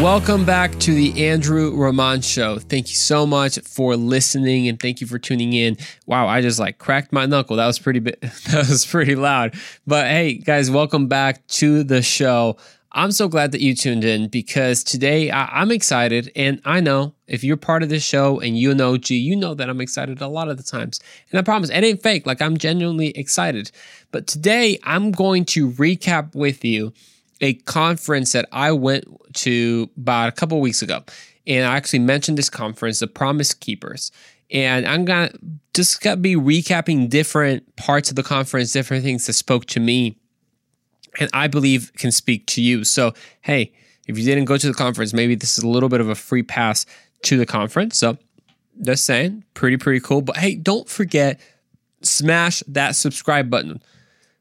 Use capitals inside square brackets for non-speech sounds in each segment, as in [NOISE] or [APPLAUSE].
Welcome back to the Andrew Roman Show. Thank you so much for listening and thank you for tuning in. Wow, I just like cracked my knuckle. That was pretty [LAUGHS] that was pretty loud. But hey, guys, welcome back to the show. I'm so glad that you tuned in because today I, am excited. And I know if you're part of this show and you know G, you know that I'm excited a lot of the times. And I promise it ain't fake. Like I'm genuinely excited. But today I'm going to recap with you a conference that I went to about a couple weeks ago. And I actually mentioned this conference, the Promise Keepers. And I'm gonna just gonna be recapping different parts of the conference, different things that spoke to me and I believe can speak to you. So, hey, if you didn't go to the conference, maybe this is a little bit of a free pass to the conference. So, just saying, pretty, pretty cool. But hey, don't forget, smash that subscribe button.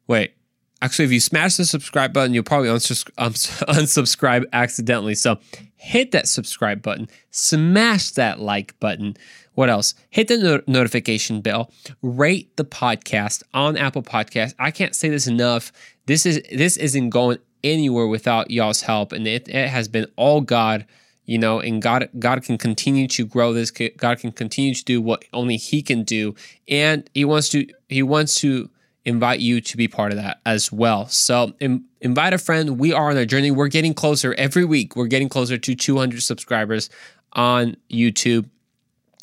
Wait, actually, if you smash the subscribe button, you'll probably [LAUGHS] uns- unsubscribe accidentally. So, hit that subscribe button, smash that like button. What else? Hit the no- notification bell, rate the podcast on Apple Podcast. I can't say this enough. This is this isn't going anywhere without y'all's help, and it, it has been all God you know and god god can continue to grow this god can continue to do what only he can do and he wants to he wants to invite you to be part of that as well so invite a friend we are on a journey we're getting closer every week we're getting closer to 200 subscribers on youtube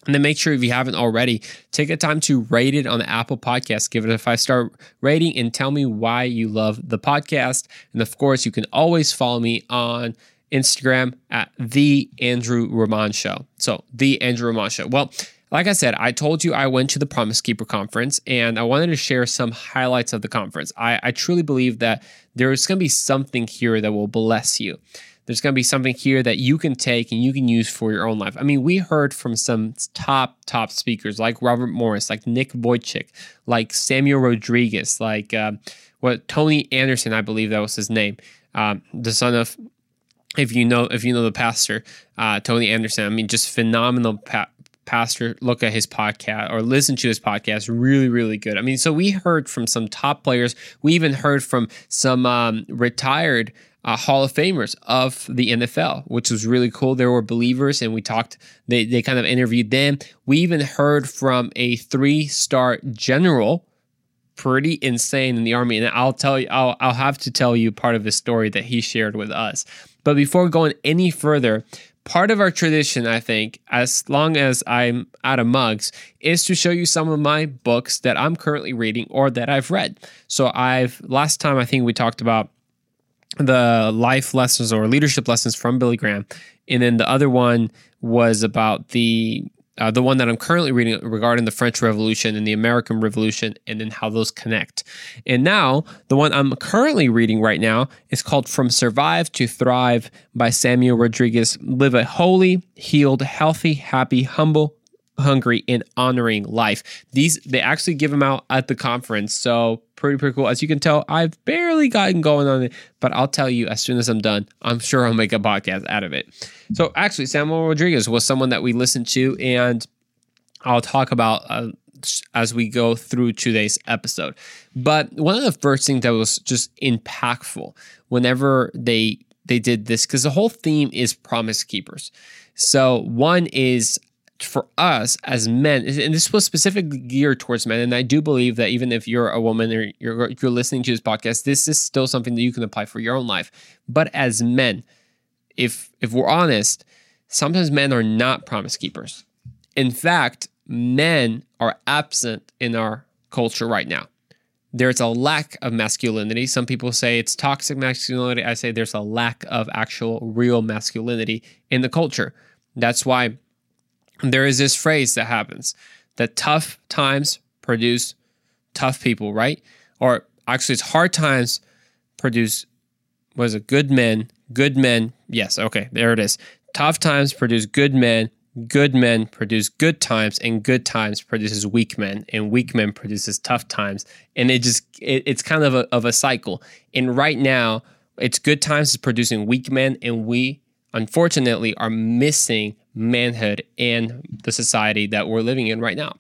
and then make sure if you haven't already, take a time to rate it on the Apple Podcast. Give it a five star rating and tell me why you love the podcast. And of course, you can always follow me on Instagram at the Andrew Roman Show. So the Andrew Roman Show. Well, like I said, I told you I went to the Promise Keeper conference and I wanted to share some highlights of the conference. I, I truly believe that there's going to be something here that will bless you there's going to be something here that you can take and you can use for your own life. I mean, we heard from some top, top speakers like Robert Morris, like Nick Vujicic, like Samuel Rodriguez, like uh, what Tony Anderson, I believe that was his name, um, the son of if you know if you know the pastor uh, Tony Anderson. I mean, just phenomenal pa- pastor. Look at his podcast or listen to his podcast. Really, really good. I mean, so we heard from some top players. We even heard from some um, retired uh, Hall of Famers of the NFL, which was really cool. There were believers, and we talked. They they kind of interviewed them. We even heard from a three star general, pretty insane in the army. And I'll tell you, I'll I'll have to tell you part of his story that he shared with us. But before going any further, part of our tradition, I think, as long as I'm out of mugs, is to show you some of my books that I'm currently reading or that I've read. So I've last time I think we talked about the life lessons or leadership lessons from Billy Graham, and then the other one was about the uh, the one that I'm currently reading regarding the French Revolution and the American Revolution, and then how those connect. And now, the one I'm currently reading right now is called From Survive to Thrive by Samuel Rodriguez. Live a holy, healed, healthy, happy, humble, hungry, and honoring life. These they actually give them out at the conference, so pretty pretty cool. As you can tell, I've barely gotten going on it, but I'll tell you as soon as I'm done, I'm sure I'll make a podcast out of it. So actually, Samuel Rodriguez was someone that we listened to, and I'll talk about. Uh, as we go through today's episode. But one of the first things that was just impactful whenever they they did this because the whole theme is promise keepers. So one is for us as men, and this was specifically geared towards men, and I do believe that even if you're a woman or you're, you're listening to this podcast, this is still something that you can apply for your own life. But as men, if if we're honest, sometimes men are not promise keepers. In fact, men are absent in our culture right now. There's a lack of masculinity. Some people say it's toxic masculinity. I say there's a lack of actual real masculinity in the culture. That's why there is this phrase that happens that tough times produce tough people, right? Or actually, it's hard times produce, was it good men? Good men. Yes, okay, there it is. Tough times produce good men. Good men produce good times, and good times produces weak men, and weak men produces tough times, and it just it, it's kind of a, of a cycle. And right now, it's good times is producing weak men, and we unfortunately are missing manhood in the society that we're living in right now.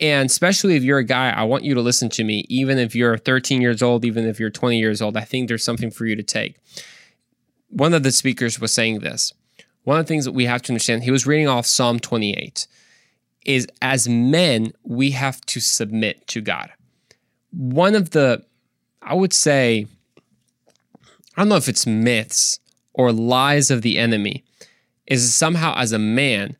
And especially if you're a guy, I want you to listen to me, even if you're 13 years old, even if you're 20 years old, I think there's something for you to take. One of the speakers was saying this one of the things that we have to understand, he was reading off Psalm 28, is as men, we have to submit to God. One of the, I would say, I don't know if it's myths or lies of the enemy, is somehow as a man,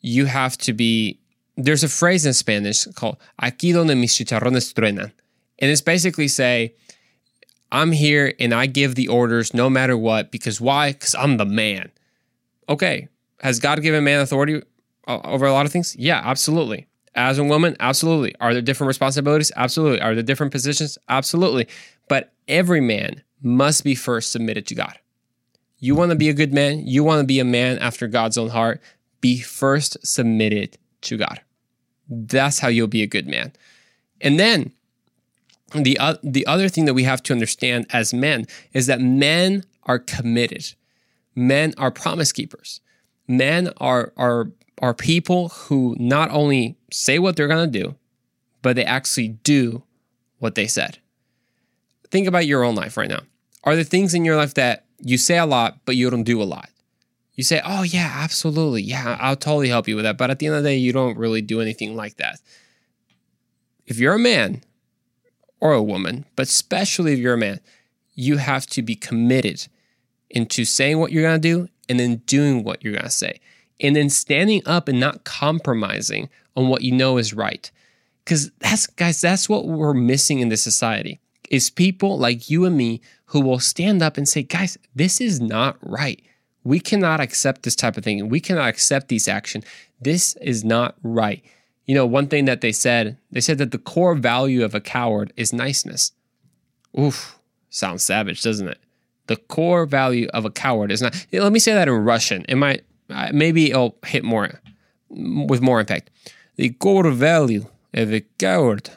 you have to be. There's a phrase in Spanish called "aquí donde mis chicharrones truenan," and it's basically say, "I'm here and I give the orders no matter what because why? Because I'm the man." Okay, has God given man authority uh, over a lot of things? Yeah, absolutely. As a woman, absolutely. Are there different responsibilities? Absolutely. Are there different positions? Absolutely. But every man must be first submitted to God. You want to be a good man, you want to be a man after God's own heart, be first submitted to God. That's how you'll be a good man. And then the, uh, the other thing that we have to understand as men is that men are committed. Men are promise keepers. Men are, are, are people who not only say what they're going to do, but they actually do what they said. Think about your own life right now. Are there things in your life that you say a lot, but you don't do a lot? You say, oh, yeah, absolutely. Yeah, I'll totally help you with that. But at the end of the day, you don't really do anything like that. If you're a man or a woman, but especially if you're a man, you have to be committed into saying what you're going to do and then doing what you're going to say. And then standing up and not compromising on what you know is right. Because that's, guys, that's what we're missing in this society is people like you and me who will stand up and say, guys, this is not right. We cannot accept this type of thing. We cannot accept these action. This is not right. You know, one thing that they said, they said that the core value of a coward is niceness. Oof, sounds savage, doesn't it? The core value of a coward is not. Let me say that in Russian. It might, maybe it'll hit more with more impact. The core value of a coward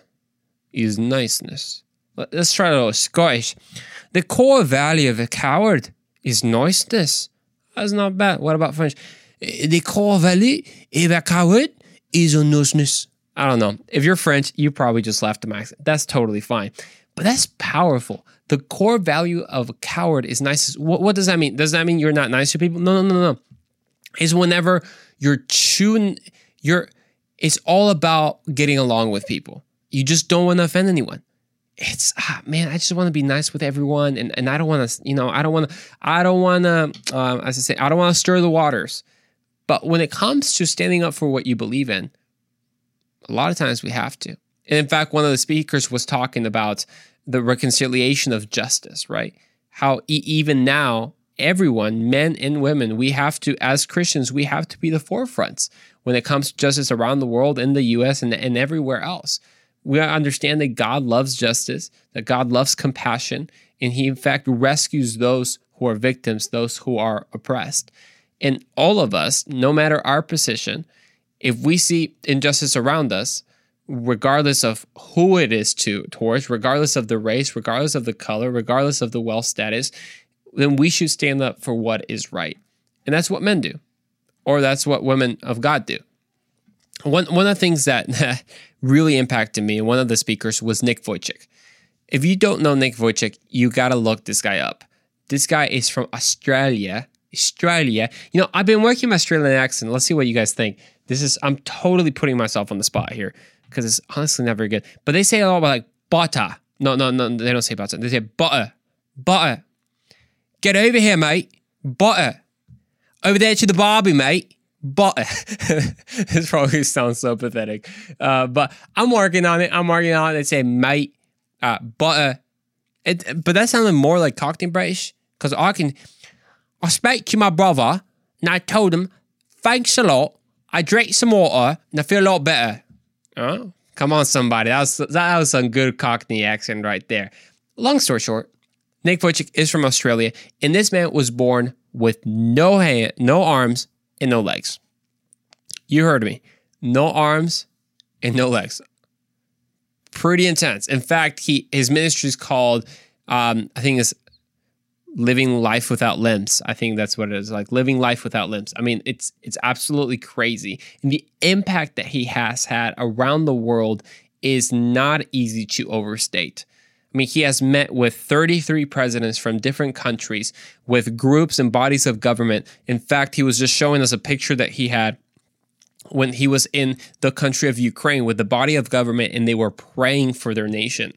is niceness. Let's try a little Scottish. The core value of a coward is niceness. That's not bad. What about French? The core value of a coward is niceness. I don't know. If you're French, you probably just laughed at my accent. That's totally fine. But that's powerful. The core value of a coward is nice. What, what does that mean? Does that mean you're not nice to people? No, no, no, no. Is whenever you're chewing, you're. It's all about getting along with people. You just don't want to offend anyone it's ah, man, I just want to be nice with everyone, and, and I don't want to, you know, I don't want to, I don't want to, uh, as I say, I don't want to stir the waters. But when it comes to standing up for what you believe in, a lot of times we have to. And in fact, one of the speakers was talking about the reconciliation of justice, right? How e- even now, everyone, men and women, we have to, as Christians, we have to be the forefronts when it comes to justice around the world, in the US, and, and everywhere else we understand that God loves justice, that God loves compassion, and He, in fact, rescues those who are victims, those who are oppressed. And all of us, no matter our position, if we see injustice around us, regardless of who it is to towards, regardless of the race, regardless of the color, regardless of the wealth status, then we should stand up for what is right. And that's what men do, or that's what women of God do. One one of the things that [LAUGHS] really impacted me, one of the speakers was Nick Vujicic. If you don't know Nick Vujicic, you gotta look this guy up. This guy is from Australia. Australia. You know, I've been working my Australian accent. Let's see what you guys think. This is I'm totally putting myself on the spot here because it's honestly not very good. But they say a lot about like butter. No, no, no, they don't say butter. They say butter. Butter. Get over here, mate. Butter. Over there to the Barbie, mate but [LAUGHS] this probably sounds so pathetic. Uh, but I'm working on it. I'm working on it. They say mate, uh, but uh, it, but that sounded more like Cockney British because I can. I spoke to my brother and I told him, "Thanks a lot. I drank some water and I feel a lot better." Oh, come on, somebody. That was that was some good Cockney accent right there. Long story short, Nick Vujicic is from Australia, and this man was born with no hand, no arms, and no legs. You heard me. No arms and no legs. Pretty intense. In fact, he his ministry is called um, I think it's living life without limbs. I think that's what it is like living life without limbs. I mean, it's it's absolutely crazy. And the impact that he has had around the world is not easy to overstate. I mean, he has met with 33 presidents from different countries, with groups and bodies of government. In fact, he was just showing us a picture that he had when he was in the country of Ukraine with the body of government and they were praying for their nation.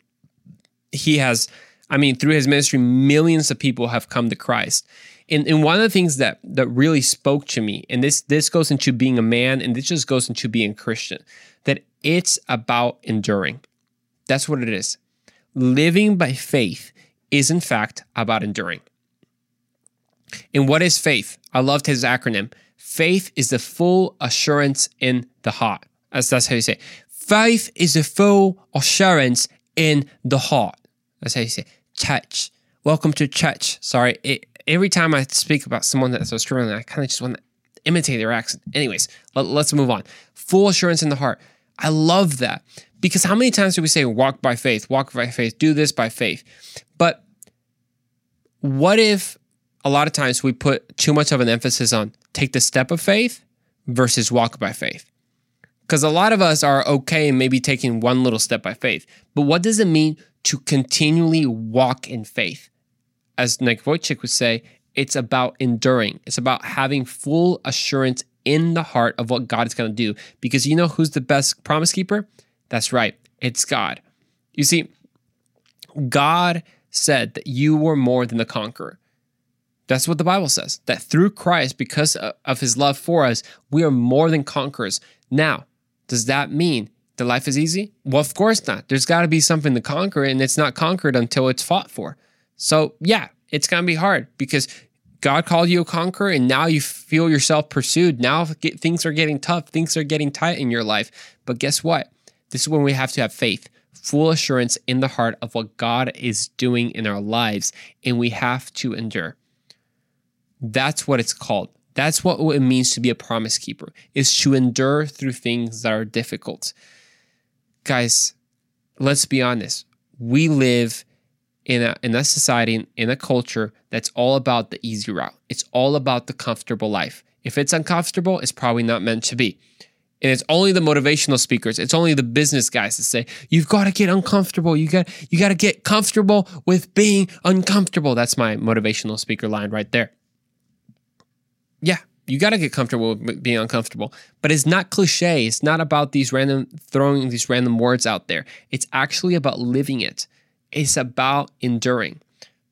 He has, I mean, through his ministry, millions of people have come to Christ. And, and one of the things that that really spoke to me, and this this goes into being a man, and this just goes into being Christian, that it's about enduring. That's what it is. Living by faith is in fact about enduring. And what is faith? I loved his acronym. Faith is the full assurance in the heart. As that's how you say. it. Faith is the full assurance in the heart. That's how you say. it. Church. Welcome to church. Sorry, it, every time I speak about someone that's Australian, I kind of just want to imitate their accent. Anyways, let, let's move on. Full assurance in the heart. I love that because how many times do we say walk by faith, walk by faith, do this by faith? But what if a lot of times we put too much of an emphasis on take the step of faith versus walk by faith? Because a lot of us are okay maybe taking one little step by faith, but what does it mean to continually walk in faith? As Nick Vujicic would say, it's about enduring. It's about having full assurance in the heart of what God is going to do. Because you know who's the best promise keeper? That's right, it's God. You see, God said that you were more than the conqueror. That's what the Bible says. That through Christ, because of his love for us, we are more than conquerors. Now, does that mean the life is easy? Well, of course not. There's got to be something to conquer, and it's not conquered until it's fought for. So, yeah, it's going to be hard because God called you a conqueror and now you feel yourself pursued. Now things are getting tough, things are getting tight in your life. But guess what? This is when we have to have faith, full assurance in the heart of what God is doing in our lives, and we have to endure. That's what it's called. That's what it means to be a promise keeper, is to endure through things that are difficult. Guys, let's be honest. We live in a in a society in a culture that's all about the easy route. It's all about the comfortable life. If it's uncomfortable, it's probably not meant to be. And it's only the motivational speakers, it's only the business guys that say, you've got to get uncomfortable. You got you got to get comfortable with being uncomfortable. That's my motivational speaker line right there. Yeah, you got to get comfortable with being uncomfortable. But it's not cliche. It's not about these random throwing these random words out there. It's actually about living it. It's about enduring.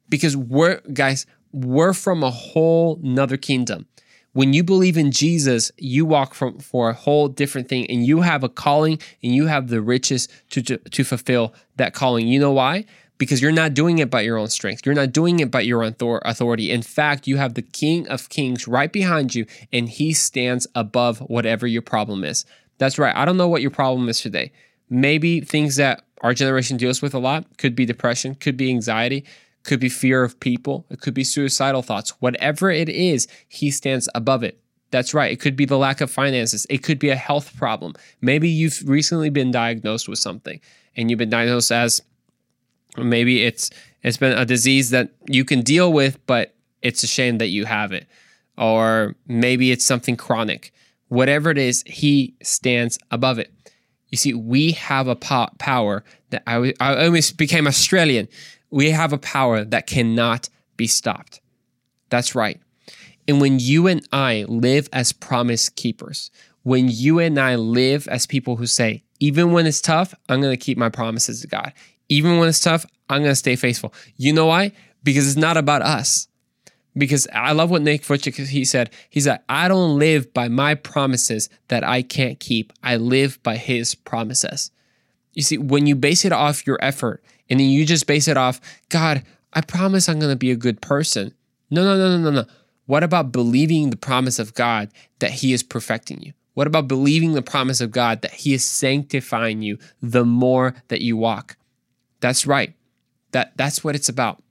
Because we're, guys, we're from a whole nother kingdom. When you believe in Jesus, you walk from for a whole different thing and you have a calling and you have the riches to, to, to fulfill that calling. You know why? Because you're not doing it by your own strength. You're not doing it by your own authority. In fact, you have the King of Kings right behind you and he stands above whatever your problem is. That's right. I don't know what your problem is today. Maybe things that our generation deals with a lot could be depression, could be anxiety, could be fear of people, it could be suicidal thoughts. Whatever it is, he stands above it. That's right. It could be the lack of finances. It could be a health problem. Maybe you've recently been diagnosed with something and you've been diagnosed as maybe it's it's been a disease that you can deal with, but it's a shame that you have it. Or maybe it's something chronic. Whatever it is, he stands above it. You see, we have a po- power that I, I almost became Australian. We have a power that cannot be stopped. That's right. And when you and I live as promise keepers, when you and I live as people who say, even when it's tough, I'm going to keep my promises to God. Even when it's tough, I'm going to stay faithful. You know why? Because it's not about us because I love what Nick Vujicic he said. He said, "I don't live by my promises that I can't keep. I live by His promises." You see, when you base it off your effort and then you just base it off, God, I promise I'm going to be a good person. No, no, no, no, no, no. What about believing the promise of God that He is perfecting you? What about believing the promise of God that He is sanctifying you the more that you walk? That's right. That that's what it's about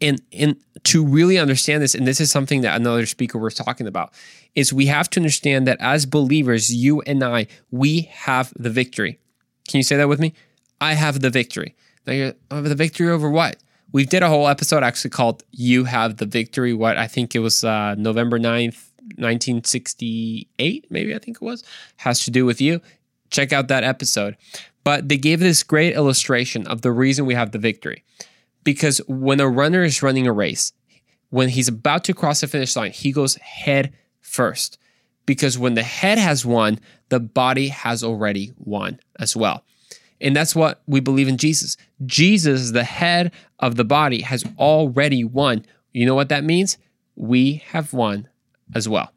and and to really understand this and this is something that another speaker was talking about is we have to understand that as believers you and i we have the victory can you say that with me i have the victory oh, the victory over what we did a whole episode actually called you have the victory what i think it was uh, november 9th 1968 maybe i think it was has to do with you check out that episode But they gave this great illustration of the reason we have the victory. Because when a runner is running a race, when he's about to cross the finish line, he goes head first. Because when the head has won, the body has already won as well. And that's what we believe in Jesus. Jesus, the head of the body, has already won. You know what that means? We have won as well.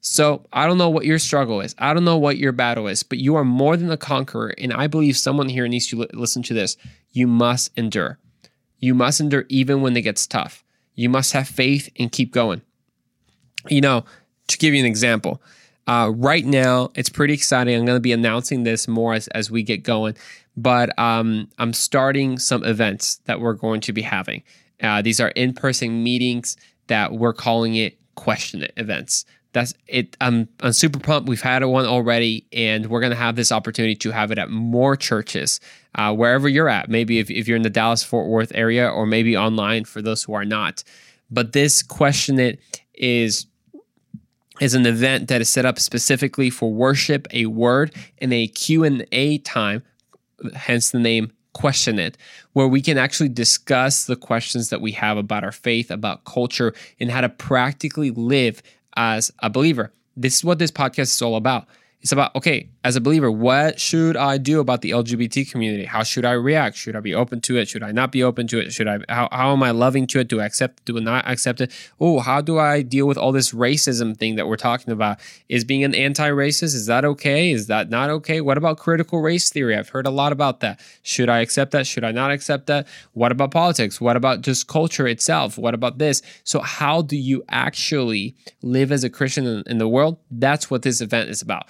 So I don't know what your struggle is. I don't know what your battle is, but you are more than a conqueror. And I believe someone here needs to listen to this. You must endure. You must endure even when it gets tough. You must have faith and keep going. You know, to give you an example, uh, right now it's pretty exciting. I'm going to be announcing this more as, as we get going, but um, I'm starting some events that we're going to be having. Uh, these are in person meetings that we're calling it question it events that's it. I'm, I'm super pumped. We've had one already, and we're going to have this opportunity to have it at more churches, uh, wherever you're at. Maybe if, if you're in the Dallas Fort Worth area, or maybe online for those who are not. But this question it is is an event that is set up specifically for worship, a word, and a Q&A time, hence the name question it, where we can actually discuss the questions that we have about our faith, about culture, and how to practically live as a believer. This is what this podcast is all about. It's about, okay, as a believer, what should I do about the LGBT community? How should I react? Should I be open to it? Should I not be open to it? Should I, how, how am I loving to it? Do I accept, do I not accept it? Oh, how do I deal with all this racism thing that we're talking about? Is being an anti racist, is that okay? Is that not okay? What about critical race theory? I've heard a lot about that. Should I accept that? Should I not accept that? What about politics? What about just culture itself? What about this? So, how do you actually live as a Christian in, in the world? That's what this event is about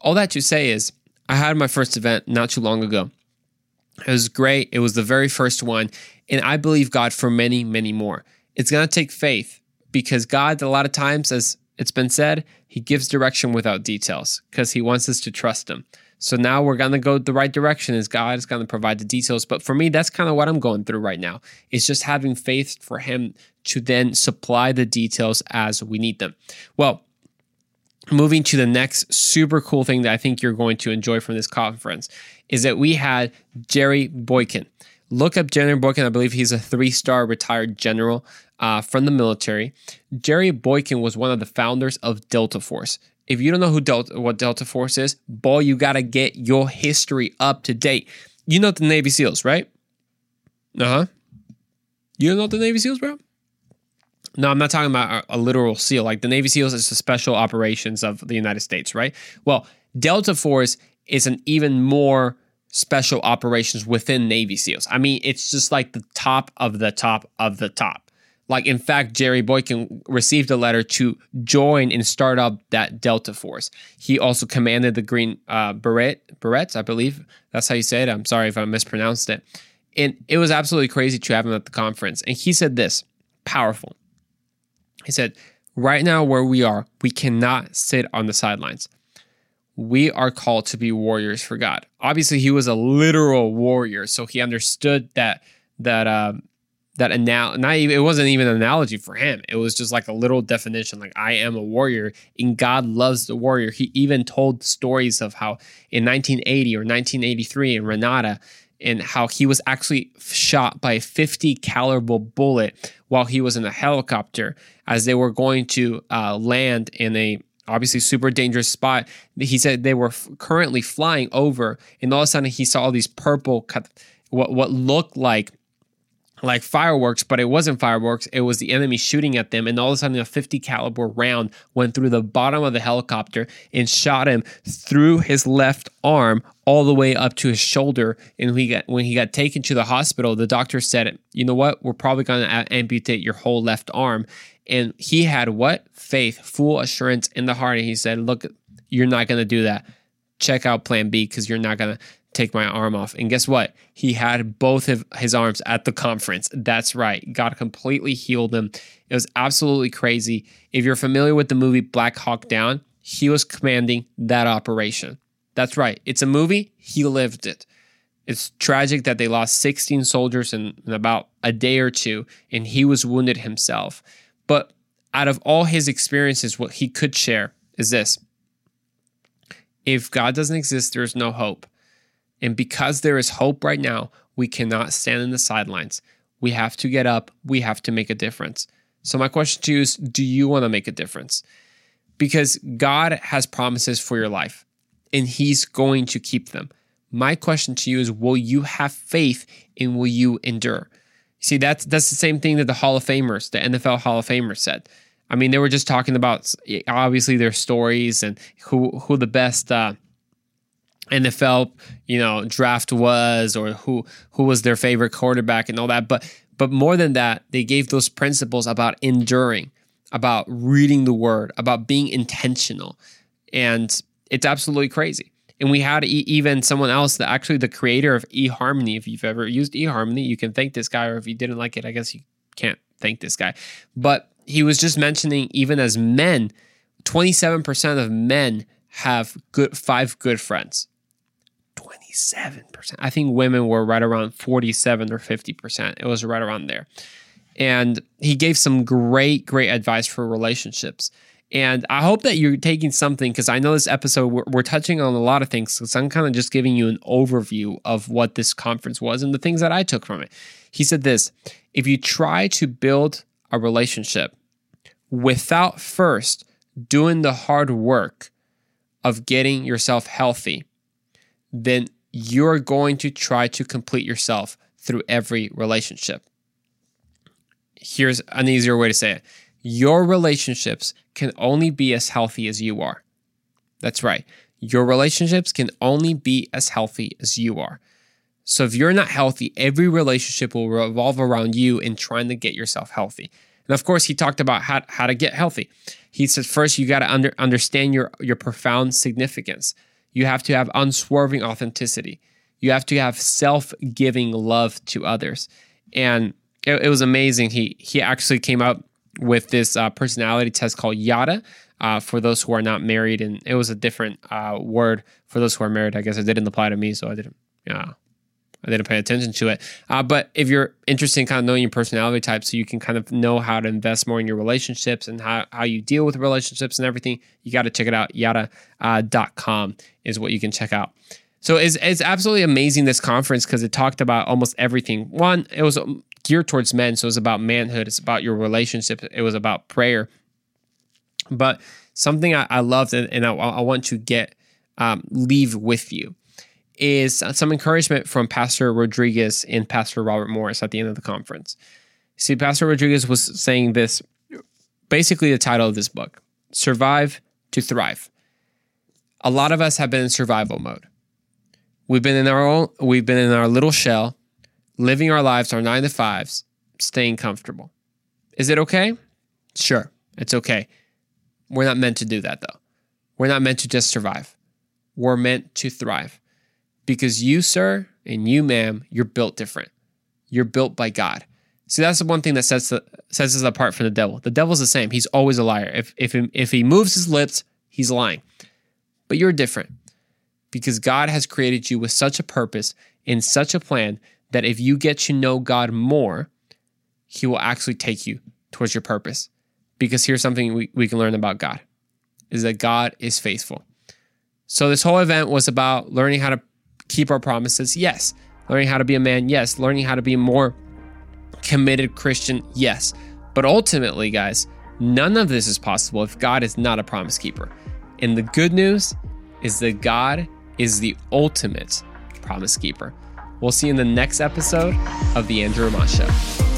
all that to say is, I had my first event not too long ago. It was great. It was the very first one. And I believe God for many, many more. It's going to take faith because God, a lot of times, as it's been said, He gives direction without details because He wants us to trust Him. So now we're going to go the right direction as God is going to provide the details. But for me, that's kind of what I'm going through right now. It's just having faith for Him to then supply the details as we need them. Well, moving to the next super cool thing that I think you're going to enjoy from this conference is that we had Jerry Boykin. Look up Jerry Boykin. I believe he's a three star retired general uh, from the military. Jerry Boykin was one of the founders of Delta Force. If you don't know who Delta, what Delta Force is, boy, you got to get your history up to date. You know the Navy SEALs, right? Uh huh. You know the Navy SEALs, bro? No, I'm not talking about a, a, literal SEAL. Like the Navy SEALs is the special operations of the United States, right? Well, Delta Force is an even more special operations within Navy SEALs. I mean, it's just like the top of the top of the top. Like, in fact, Jerry Boykin received a letter to join and start up that Delta Force. He also commanded the Green uh, Beret, Berets, I believe. That's how you say it. I'm sorry if I mispronounced it. And it was absolutely crazy to have him at the conference. And he said this powerful. He said, Right now, where we are, we cannot sit on the sidelines. We are called to be warriors for God. Obviously, he was a literal warrior, so he understood that that um, that anal- not even it wasn't even an analogy for him. It was just like a little definition, like I am a warrior, and God loves the warrior. He even told stories of how in 1980 or 1983 in Grenada, and how he was actually shot by a 50 caliber bullet while he was in a helicopter as they were going to uh, land in a obviously super dangerous spot. He said they were f- currently flying over, and all of a sudden he saw all these purple cut, what what looked like like fireworks, but it wasn't fireworks. It was the enemy shooting at them, and all of a sudden, a 50 caliber round went through the bottom of the helicopter and shot him through his left arm all the way up to his shoulder. And he got when he got taken to the hospital, the doctor said, "You know what? We're probably going to amputate your whole left arm." And he had what faith, full assurance in the heart, and he said, "Look, you're not going to do that. Check out Plan B because you're not going to." take my arm off. And guess what? He had both of his arms at the conference. That's right. God completely healed him. It was absolutely crazy. If you're familiar with the movie Black Hawk Down, he was commanding that operation. That's right. It's a movie. He lived it. It's tragic that they lost 16 soldiers in, in about a day or two, and he was wounded himself. But out of all his experiences, what he could share is this if God doesn't exist, there's no hope. And because there is hope right now, we cannot stand in the sidelines. We have to get up. We have to make a difference. So, my question to you is Do you want to make a difference? Because God has promises for your life and He's going to keep them. My question to you is Will you have faith and will you endure? See, that's that's the same thing that the Hall of Famers, the NFL Hall of Famers said. I mean, they were just talking about obviously their stories and who who the best uh, NFL you know draft was, or who who was their favorite quarterback and all that. But but more than that, they gave those principles about enduring, about reading the Word, about being intentional, and it's absolutely crazy. And we had even someone else that actually the creator of eHarmony. If you've ever used eHarmony, you can thank this guy, or if you didn't like it, I guess you can't thank this guy. But he was just mentioning even as men, 27% of men have good five good friends. 27%. I think women were right around 47 or 50%. It was right around there. And he gave some great, great advice for relationships. And I hope that you're taking something because I know this episode, we're, we're, touching on a lot of things. So I'm kind of just giving you an overview of what this conference was and the things that I took from it. He said this if you try to build a relationship without first doing the hard work of getting yourself healthy, then you're going to try to complete yourself through every relationship. Here's an easier way to say it your relationships can only be as healthy as you are. That's right. Your relationships can only be as healthy as you are. So if you're not healthy, every relationship will revolve around you in trying to get yourself healthy. And of course, he talked about how, how to get healthy. He said first you got to under, understand your your profound significance. You have to have unswerving authenticity. You have to have self-giving love to others. And it, it was amazing. He he actually came up with this uh, personality test called YADA uh, for those who are not married, and it was a different uh, word for those who are married. I guess it didn't apply to me, so I didn't. Yeah. I didn't pay attention to it. Uh, but if you're interested in kind of knowing your personality type, so you can kind of know how to invest more in your relationships and how, how you deal with relationships and everything, you got to check it out. Yada.com uh, is what you can check out. So it's, it's absolutely amazing this conference because it talked about almost everything. One, it was geared towards men. So it's about manhood, it's about your relationship, it was about prayer. But something I, I loved and, and I, I, want to get um, leave with you is some encouragement from Pastor Rodriguez and Pastor Robert Morris at the end of the conference. See, Pastor Rodriguez was saying this basically the title of this book Survive to Thrive. A lot of us have been in survival mode. We've been in our own, we've been in our little shell living our lives, our nine to fives, staying comfortable. Is it okay? Sure, it's okay. We're not meant to do that though. We're not meant to just survive. We're meant to thrive because you, sir, and you, ma'am, you're built different. You're built by God. See, that's the one thing that sets the, sets us apart from the devil. The devil's the same. He's always a liar. If if if he moves his lips, he's lying. But you're different because God has created you with such a purpose and such a plan that if you get to know God more, He will actually take you towards your purpose. Because here's something we, we can learn about God is that God is faithful. So this whole event was about learning how to keep our promises, yes. Learning how to be a man, yes. Learning how to be a more committed Christian, yes. But ultimately, guys, none of this is possible if God is not a promise keeper. And the good news is that God is the ultimate promise keeper. We'll see you in the next episode of The Andrew Roman Show.